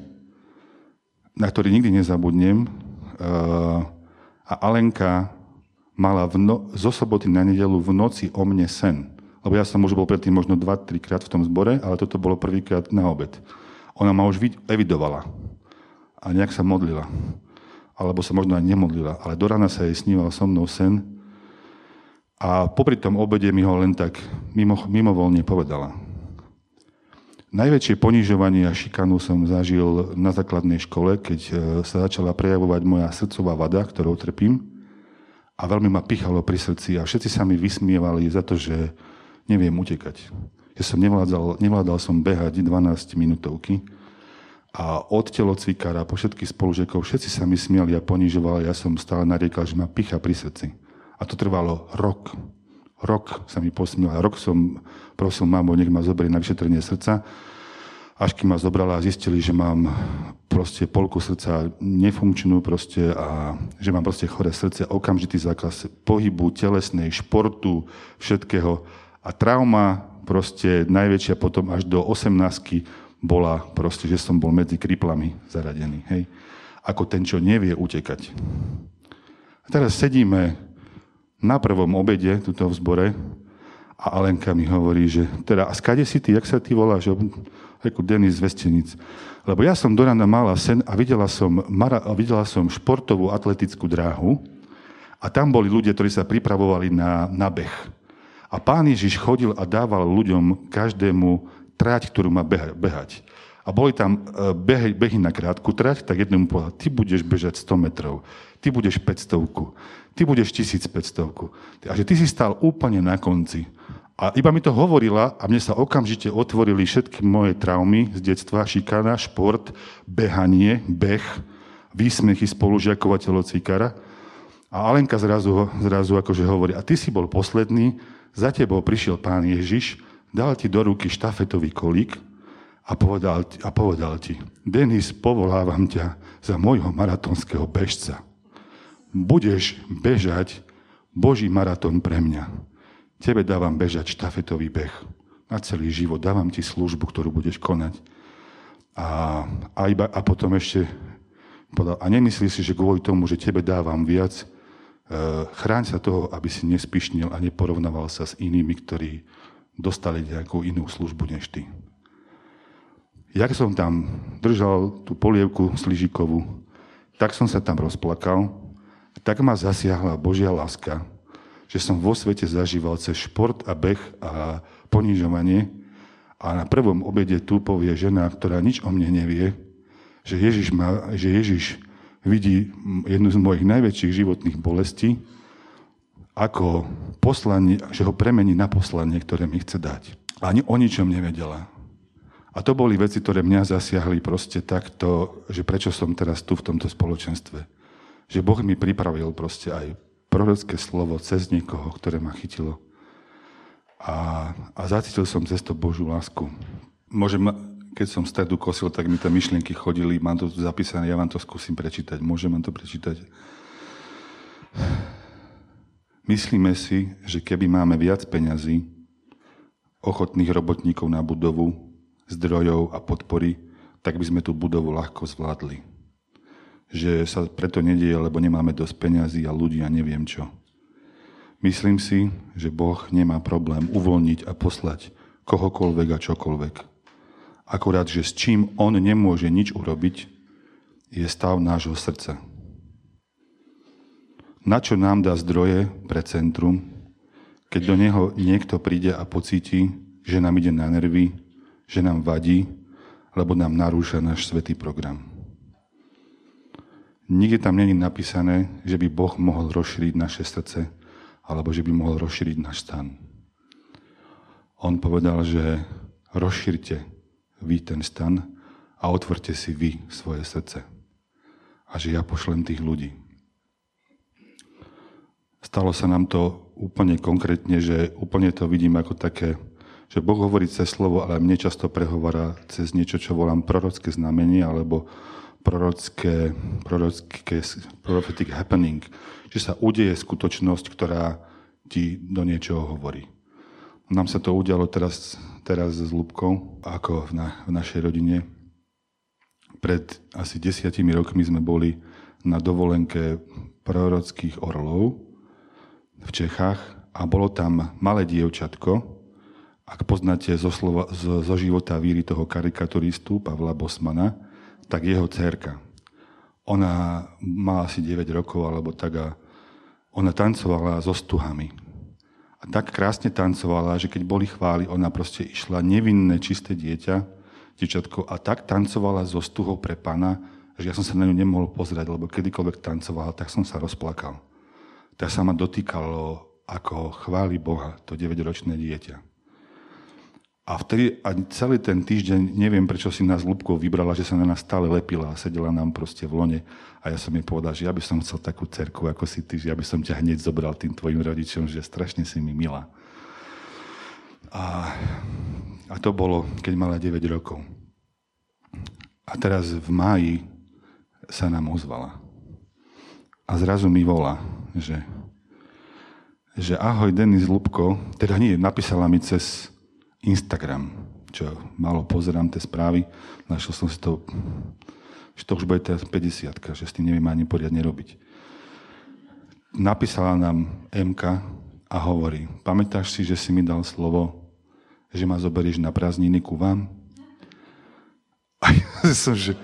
na ktorý nikdy nezabudnem. Eh, a Alenka mala v no, zo soboty na nedelu v noci o mne sen. Lebo ja som už bol predtým možno 2-3 krát v tom zbore, ale toto bolo prvýkrát na obed. Ona ma už evidovala a nejak sa modlila. Alebo sa možno aj nemodlila. Ale do rana sa jej sníval so mnou sen a popri tom obede mi ho len tak mimo, mimovoľne povedala. Najväčšie ponižovanie a šikanu som zažil na základnej škole, keď e, sa začala prejavovať moja srdcová vada, ktorou trpím. A veľmi ma pichalo pri srdci a všetci sa mi vysmievali za to, že neviem utekať. Ja som nevládal, nevládal som behať 12 minútovky a od telocvikára po všetkých spolužekov všetci sa mi smiali a ponižovali. Ja som stále nariekal, že ma picha pri srdci. A to trvalo rok. Rok sa mi posmiel. Rok som prosil mamu, nech ma zoberie na vyšetrenie srdca. Až kým ma zobrala a zistili, že mám proste polku srdca nefunkčnú proste a že mám proste choré srdce, okamžitý zákaz pohybu, telesnej, športu, všetkého. A trauma proste najväčšia potom až do 18 bola proste, že som bol medzi kriplami zaradený. Hej? Ako ten, čo nevie utekať. A teraz sedíme na prvom obede, tuto v zbore, a Alenka mi hovorí, že teda, a skade si ty, jak sa ty voláš? Reku, Denis Vestenic. Lebo ja som do rána mala sen a videla som, mara, videla som športovú atletickú dráhu a tam boli ľudia, ktorí sa pripravovali na, na beh. A pán Ježiš chodil a dával ľuďom každému trať, ktorú má behať. A boli tam e, behy, behy na krátku trať, tak jednému povedal, ty budeš bežať 100 metrov, ty budeš 500, ty budeš 1500. A že ty si stal úplne na konci. A iba mi to hovorila a mne sa okamžite otvorili všetky moje traumy z detstva, šikana, šport, behanie, beh, výsmechy spolužiakov a telocvikára. A Alenka zrazu, zrazu akože hovorí, a ty si bol posledný, za tebou prišiel pán Ježiš, dal ti do ruky štafetový kolík a povedal, a povedal ti, Denis, povolávam ťa za môjho maratonského bežca budeš bežať Boží maratón pre mňa. Tebe dávam bežať štafetový beh. Na celý život dávam ti službu, ktorú budeš konať. A, a, iba, a potom ešte povedal, a nemyslíš si, že kvôli tomu, že tebe dávam viac, e, chráň sa toho, aby si nespišnil a neporovnával sa s inými, ktorí dostali nejakú inú službu než ty. Jak som tam držal tú polievku sližikovú, tak som sa tam rozplakal tak ma zasiahla Božia láska, že som vo svete zažíval cez šport a beh a ponižovanie a na prvom obede tu povie žena, ktorá nič o mne nevie, že Ježiš, má, že Ježiš vidí jednu z mojich najväčších životných bolestí ako poslanie, že ho premení na poslanie, ktoré mi chce dať. Ani o ničom nevedela. A to boli veci, ktoré mňa zasiahli proste takto, že prečo som teraz tu v tomto spoločenstve že Boh mi pripravil proste aj prorocké slovo cez niekoho, ktoré ma chytilo. A, a zacítil som cez to Božú lásku. Môžem, keď som stredu kosil, tak mi tie myšlienky chodili, mám to zapísané, ja vám to skúsim prečítať. Môžem vám to prečítať? Myslíme si, že keby máme viac peňazí, ochotných robotníkov na budovu, zdrojov a podpory, tak by sme tú budovu ľahko zvládli že sa preto nedieje, lebo nemáme dosť peňazí a ľudí a neviem čo. Myslím si, že Boh nemá problém uvoľniť a poslať kohokoľvek a čokoľvek. Akurát, že s čím On nemôže nič urobiť, je stav nášho srdca. Na čo nám dá zdroje pre centrum, keď do neho niekto príde a pocíti, že nám ide na nervy, že nám vadí, lebo nám narúša náš svetý program. Nikde tam není napísané, že by Boh mohol rozšíriť naše srdce, alebo že by mohol rozšíriť náš stan. On povedal, že rozšírte vy ten stan a otvorte si vy svoje srdce. A že ja pošlem tých ľudí. Stalo sa nám to úplne konkrétne, že úplne to vidím ako také že Boh hovorí cez slovo, ale mne často prehovára cez niečo, čo volám prorocké znamenie alebo prorocké, prorocké prophetic happening, že sa udeje skutočnosť, ktorá ti do niečoho hovorí. Nám sa to udialo teraz, teraz s Lubkou, ako v, na, v našej rodine. Pred asi desiatimi rokmi sme boli na dovolenke prorockých orlov v Čechách a bolo tam malé dievčatko, ak poznáte zo, slova, zo, zo života víry toho karikaturistu Pavla Bosmana, tak jeho dcerka. Ona má asi 9 rokov alebo tak a ona tancovala so stuhami. A tak krásne tancovala, že keď boli chváli, ona proste išla nevinné, čisté dieťa, dievčatko, a tak tancovala so stuhou pre pána, že ja som sa na ňu nemohol pozrieť, lebo kedykoľvek tancovala, tak som sa rozplakal. Tak sa ma dotýkalo, ako chváli Boha to 9-ročné dieťa. A vtedy, a celý ten týždeň, neviem, prečo si nás Lubkou vybrala, že sa na nás stále lepila a sedela nám proste v lone. A ja som jej povedal, že ja by som chcel takú cerku, ako si ty, že ja by som ťa hneď zobral tým tvojim rodičom, že strašne si mi milá. A, a to bolo, keď mala 9 rokov. A teraz v máji sa nám ozvala. A zrazu mi volá, že, že ahoj Denis Lubko, teda nie, napísala mi cez Instagram, čo malo pozerám tie správy, našiel som si to, že to už bude teraz 50 že s tým neviem ani poriadne robiť. Napísala nám MK a hovorí, pamätáš si, že si mi dal slovo, že ma zoberieš na prázdniny ku vám? A [LAUGHS] ja som, že,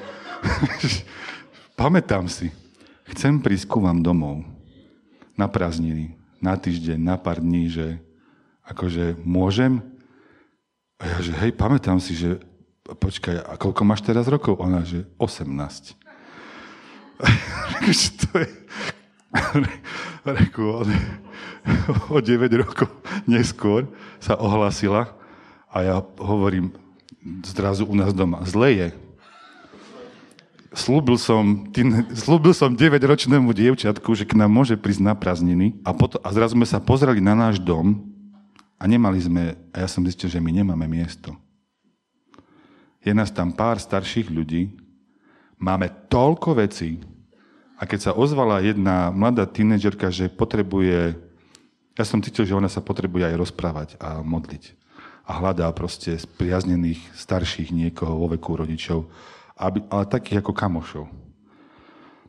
pamätám si, chcem prísť ku vám domov na prázdniny, na týždeň, na pár dní, že akože môžem? A ja, že hej, pamätám si, že počkaj, a koľko máš teraz rokov? Ona, že 18. [LAUGHS] že to je... Reku, o 9 rokov neskôr sa ohlasila a ja hovorím zrazu u nás doma, zle je. Slúbil som, tým, slúbil som 9-ročnému dievčatku, že k nám môže prísť na prázdniny a, potom, a zrazu sme sa pozreli na náš dom a nemali sme, a ja som zistil, že my nemáme miesto. Je nás tam pár starších ľudí, máme toľko vecí a keď sa ozvala jedna mladá tínedžerka, že potrebuje, ja som cítil, že ona sa potrebuje aj rozprávať a modliť. A hľadá proste spriaznených starších niekoho vo veku rodičov, aby, ale takých ako kamošov.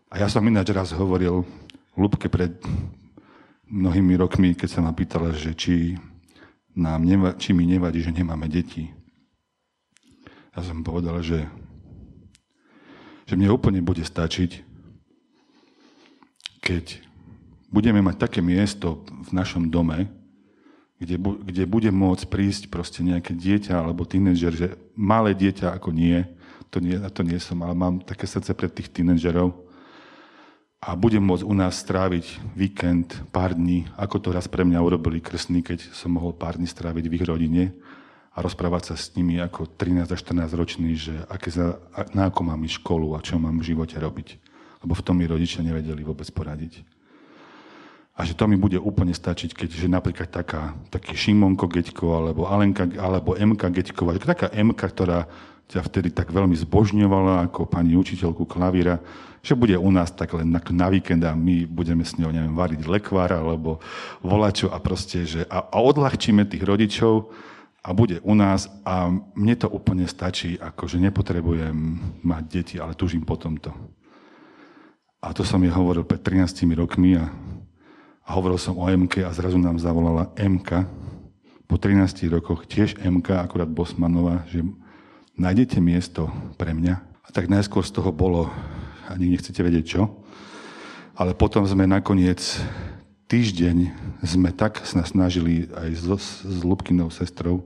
A ja som ináč raz hovoril Lubke pred mnohými rokmi, keď sa ma pýtala, že či nám neva, či mi nevadí, že nemáme deti. Ja som povedal, že, že mne úplne bude stačiť, keď budeme mať také miesto v našom dome, kde, kde bude môcť prísť proste nejaké dieťa alebo tínedžer, že malé dieťa ako nie, to nie, to nie som, ale mám také srdce pre tých tínedžerov, a budem môcť u nás stráviť víkend, pár dní, ako to raz pre mňa urobili krstní, keď som mohol pár dní stráviť v ich rodine a rozprávať sa s nimi ako 13 a 14 ročný, že aké za, na ako mám ísť školu a čo mám v živote robiť. Lebo v tom mi rodičia nevedeli vôbec poradiť. A že to mi bude úplne stačiť, keď že napríklad taká, taký Šimonko Geďko, alebo Alenka, alebo Emka Geďková, taká Emka, ktorá ťa vtedy tak veľmi zbožňovala ako pani učiteľku klavíra, že bude u nás tak len na, na víkend a my budeme s ňou, neviem, variť lekvár alebo volačo a proste, že a, a odľahčíme tých rodičov a bude u nás a mne to úplne stačí, akože nepotrebujem mať deti, ale tužím po tomto. A to som jej hovoril pred 13 rokmi a, a hovoril som o MK a zrazu nám zavolala MK po 13 rokoch, tiež MK, akurát Bosmanová, že nájdete miesto pre mňa. A tak najskôr z toho bolo ani nechcete vedieť čo. Ale potom sme nakoniec týždeň sme tak sa snažili aj so, s Lubkinou sestrou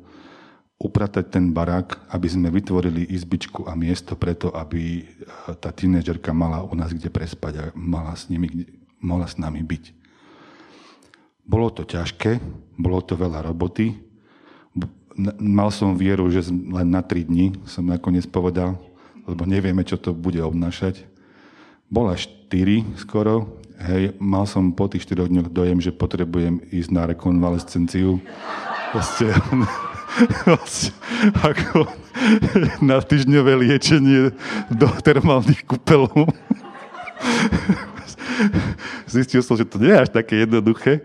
upratať ten barák, aby sme vytvorili izbičku a miesto preto, aby tá tínedžerka mala u nás kde prespať a mala s, nimi, mohla s nami byť. Bolo to ťažké, bolo to veľa roboty. Mal som vieru, že len na tri dni som nakoniec povedal, lebo nevieme, čo to bude obnášať bola 4 skoro. Hej, mal som po tých 4 dňoch dojem, že potrebujem ísť na rekonvalescenciu. Proste, [LAUGHS] ako na týždňové liečenie do termálnych kúpelov. [LAUGHS] Zistil som, že to nie je až také jednoduché.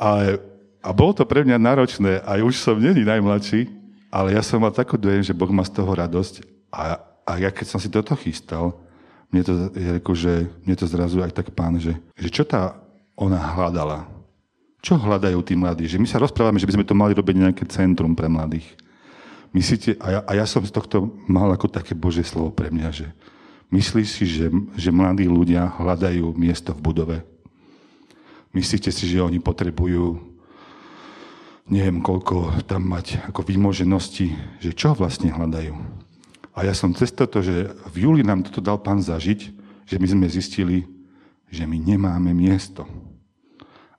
Ale, a bolo to pre mňa náročné. Aj už som není najmladší, ale ja som mal takú dojem, že Boh má z toho radosť. A, a ja keď som si toto chystal, mne to, že mne to zrazu aj tak pán, že, že čo tá ona hľadala? Čo hľadajú tí mladí? Že my sa rozprávame, že by sme to mali robiť nejaké centrum pre mladých. Myslíte, a ja, a ja som z tohto mal ako také Božie slovo pre mňa, že myslíš si, že, že mladí ľudia hľadajú miesto v budove? Myslíte si, že oni potrebujú neviem koľko tam mať ako výmoženosti, že čo vlastne hľadajú? A ja som cez toto, že v júli nám toto dal pán zažiť, že my sme zistili, že my nemáme miesto.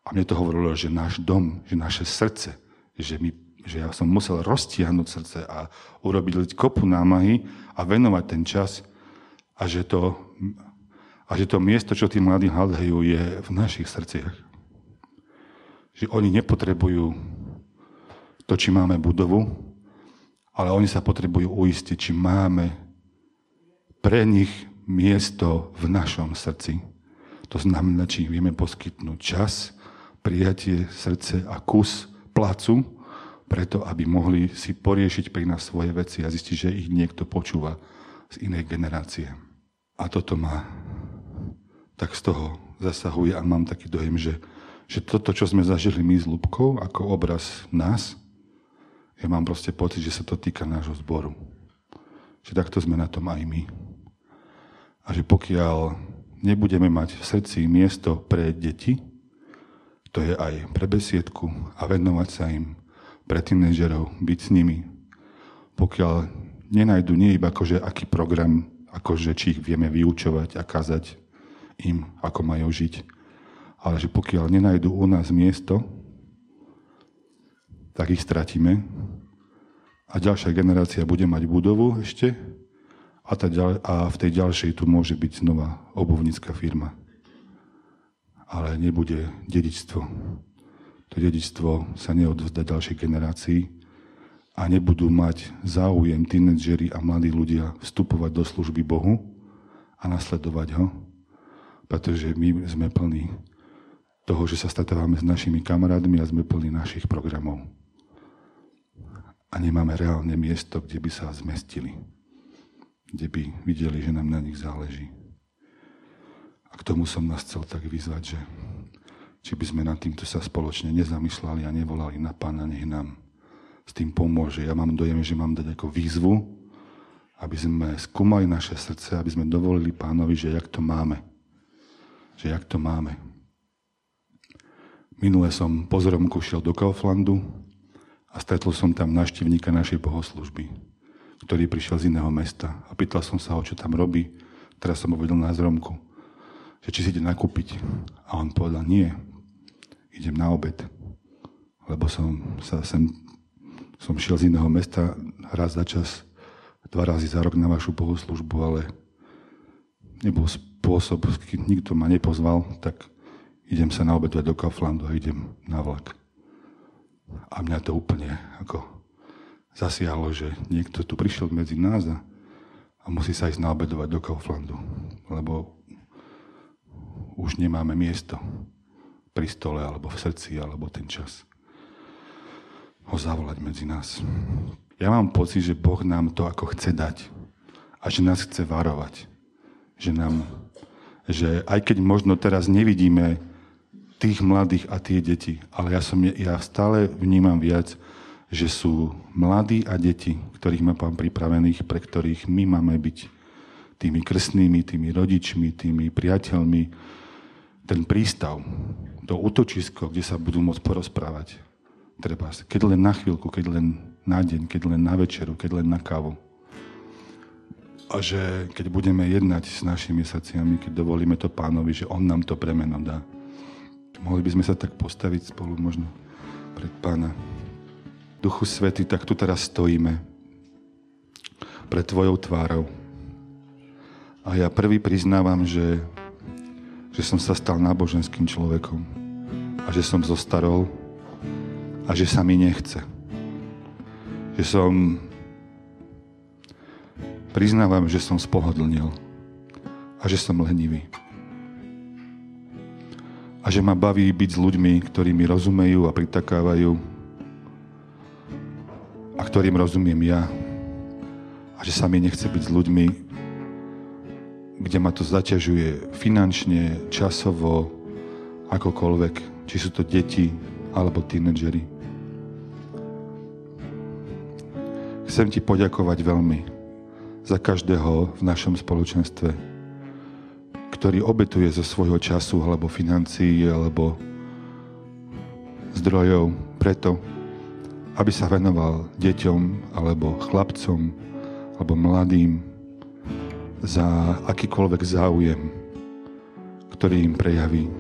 A mne to hovorilo, že náš dom, že naše srdce, že, my, že ja som musel roztiahnuť srdce a urobiť kopu námahy a venovať ten čas a že to, a že to miesto, čo tí mladí hľadajú, je v našich srdciach. Že oni nepotrebujú to, či máme budovu, ale oni sa potrebujú uistiť, či máme pre nich miesto v našom srdci. To znamená, či vieme poskytnúť čas, prijatie, srdce a kus placu, preto aby mohli si poriešiť pri nás svoje veci a zistiť, že ich niekto počúva z inej generácie. A toto ma tak z toho zasahuje a mám taký dojem, že, že toto, čo sme zažili my s Lubkou ako obraz nás, ja mám proste pocit, že sa to týka nášho zboru. Že takto sme na tom aj my. A že pokiaľ nebudeme mať v srdci miesto pre deti, to je aj pre besiedku a venovať sa im, pre tínežerov, byť s nimi. Pokiaľ nenajdu nie iba akože aký program, akože či ich vieme vyučovať a kazať im, ako majú žiť, ale že pokiaľ nenajdu u nás miesto, tak ich stratíme a ďalšia generácia bude mať budovu ešte a, tá a v tej ďalšej tu môže byť znova obuvnícka firma ale nebude dedičstvo. To dedičstvo sa neodvzdá ďalšej generácii a nebudú mať záujem tínedžeri a mladí ľudia vstupovať do služby Bohu a nasledovať ho, pretože my sme plní toho, že sa stretávame s našimi kamarádmi a sme plní našich programov. A nemáme reálne miesto, kde by sa zmestili, kde by videli, že nám na nich záleží. A k tomu som nás chcel tak vyzvať, že či by sme nad týmto sa spoločne nezamýšľali a nevolali na pána, nech nám s tým pomôže. Ja mám dojem, že mám dať ako výzvu, aby sme skúmali naše srdce, aby sme dovolili pánovi, že jak to máme. Že jak to máme. Minule som po zromku do Kauflandu a stretol som tam návštevníka našej bohoslužby, ktorý prišiel z iného mesta. A pýtal som sa ho, čo tam robí. Teraz som ho videl na zromku že či si ide nakúpiť. A on povedal, nie, idem na obed. Lebo som sa sem, som šiel z iného mesta raz za čas, dva razy za rok na vašu bohoslužbu, ale nebol spôsob, keď nikto ma nepozval, tak idem sa naobedovať do Kauflandu a idem na vlak. A mňa to úplne ako zasiahlo, že niekto tu prišiel medzi nás a, musí sa ísť naobedovať do Kauflandu. Lebo už nemáme miesto pri stole, alebo v srdci, alebo ten čas ho zavolať medzi nás. Ja mám pocit, že Boh nám to ako chce dať a že nás chce varovať. Že, nám, že aj keď možno teraz nevidíme tých mladých a tie deti, ale ja, som, ja stále vnímam viac, že sú mladí a deti, ktorých má pán pripravených, pre ktorých my máme byť tými krstnými, tými rodičmi, tými priateľmi, ten prístav, to útočisko, kde sa budú môcť porozprávať. Treba, keď len na chvíľku, keď len na deň, keď len na večeru, keď len na kávu. A že keď budeme jednať s našimi srdciami, keď dovolíme to pánovi, že on nám to premeno dá. Mohli by sme sa tak postaviť spolu možno pred pána. Duchu Svety, tak tu teraz stojíme pred Tvojou tvárou. A ja prvý priznávam, že že som sa stal náboženským človekom a že som zostarol a že sa mi nechce. Že som priznávam, že som spohodlnil a že som lenivý. A že ma baví byť s ľuďmi, ktorí mi rozumejú a pritakávajú a ktorým rozumiem ja. A že sa mi nechce byť s ľuďmi, kde ma to zaťažuje finančne, časovo, akokoľvek. Či sú to deti alebo tínedžeri. Chcem ti poďakovať veľmi za každého v našom spoločenstve, ktorý obetuje zo svojho času alebo financií alebo zdrojov preto, aby sa venoval deťom alebo chlapcom alebo mladým za akýkoľvek záujem, ktorý im prejaví.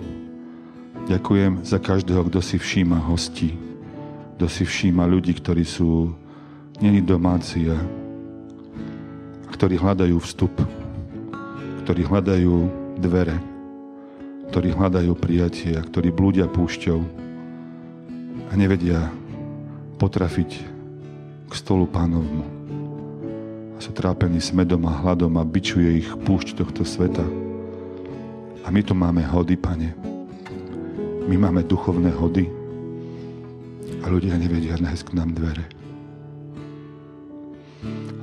Ďakujem za každého, kto si všíma hostí, kto si všíma ľudí, ktorí sú není domáci a ktorí hľadajú vstup, ktorí hľadajú dvere, ktorí hľadajú prijatie a ktorí blúdia púšťou a nevedia potrafiť k stolu pánovmu. A sú trápení smedom a hladom a bičuje ich púšť tohto sveta. A my tu máme hody, pane. My máme duchovné hody a ľudia nevedia nájsť k nám dvere.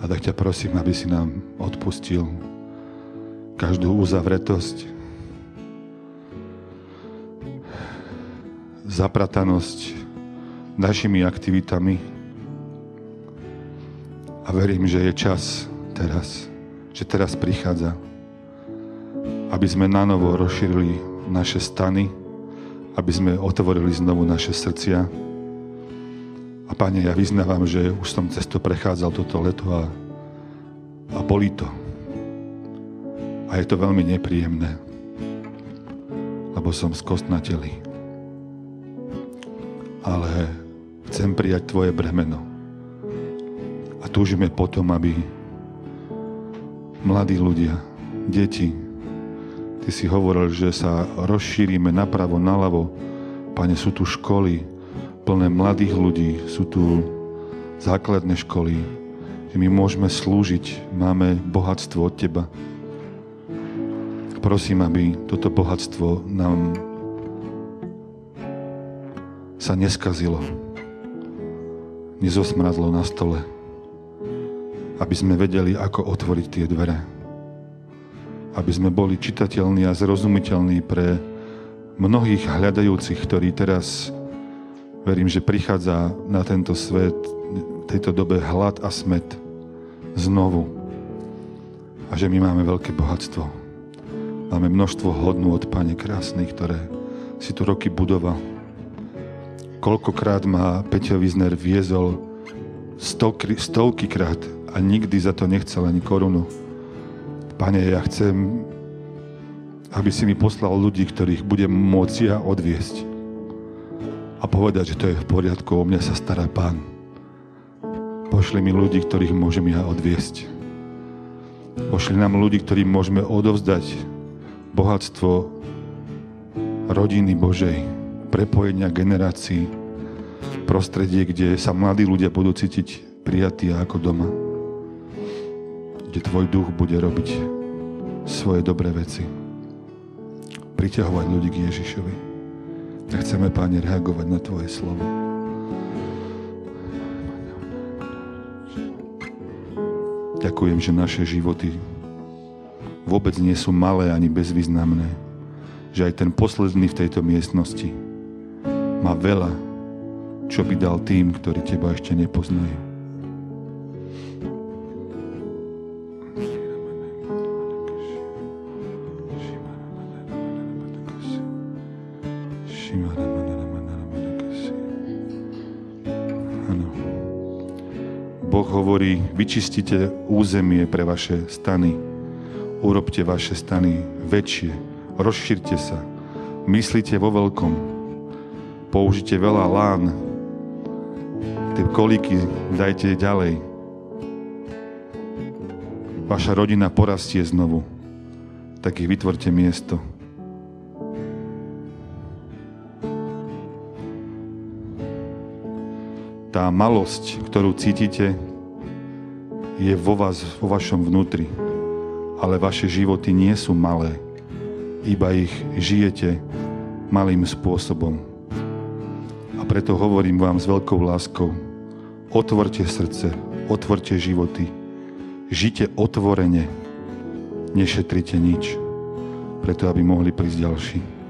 A tak ťa prosím, aby si nám odpustil každú uzavretosť, zapratanosť našimi aktivitami. A verím, že je čas teraz, že teraz prichádza, aby sme na novo rozšírili naše stany, aby sme otvorili znovu naše srdcia, a Pane, ja vyznávam, že už som cez to prechádzal toto leto a, a boli to. A je to veľmi nepríjemné, lebo som skostnatelý. Ale chcem prijať Tvoje bremeno. A túžime potom, aby mladí ľudia, deti, Ty si hovoril, že sa rozšírime napravo, nalavo. Pane, sú tu školy, plné mladých ľudí, sú tu základné školy, že my môžeme slúžiť, máme bohatstvo od Teba. Prosím, aby toto bohatstvo nám sa neskazilo, nezosmradlo na stole, aby sme vedeli, ako otvoriť tie dvere. Aby sme boli čitateľní a zrozumiteľní pre mnohých hľadajúcich, ktorí teraz Verím, že prichádza na tento svet v tejto dobe hlad a smet znovu. A že my máme veľké bohatstvo. Máme množstvo hodnú od Pane krásnych, ktoré si tu roky budoval. Koľkokrát ma Peťo Vizner viezol stovky, stovky krát a nikdy za to nechcel ani korunu. Pane, ja chcem, aby si mi poslal ľudí, ktorých budem môcť ja odviesť a povedať, že to je v poriadku, o mňa sa stará Pán. Pošli mi ľudí, ktorých môžem ja odviesť. Pošli nám ľudí, ktorým môžeme odovzdať bohatstvo rodiny Božej, prepojenia generácií, prostredie, kde sa mladí ľudia budú cítiť prijatí ako doma. Kde tvoj duch bude robiť svoje dobré veci. Priťahovať ľudí k Ježišovi. A chceme, Páne, reagovať na Tvoje slovo. Ďakujem, že naše životy vôbec nie sú malé ani bezvýznamné. Že aj ten posledný v tejto miestnosti má veľa, čo by dal tým, ktorí Teba ešte nepoznajú. hovorí, vyčistite územie pre vaše stany. Urobte vaše stany väčšie. Rozšírte sa. Myslite vo veľkom. Použite veľa lán. Tie kolíky dajte ďalej. Vaša rodina porastie znovu. Tak ich vytvorte miesto. Tá malosť, ktorú cítite, je vo vás, vo vašom vnútri. Ale vaše životy nie sú malé. Iba ich žijete malým spôsobom. A preto hovorím vám s veľkou láskou, otvorte srdce, otvorte životy, žite otvorene, nešetrite nič, preto aby mohli prísť ďalší.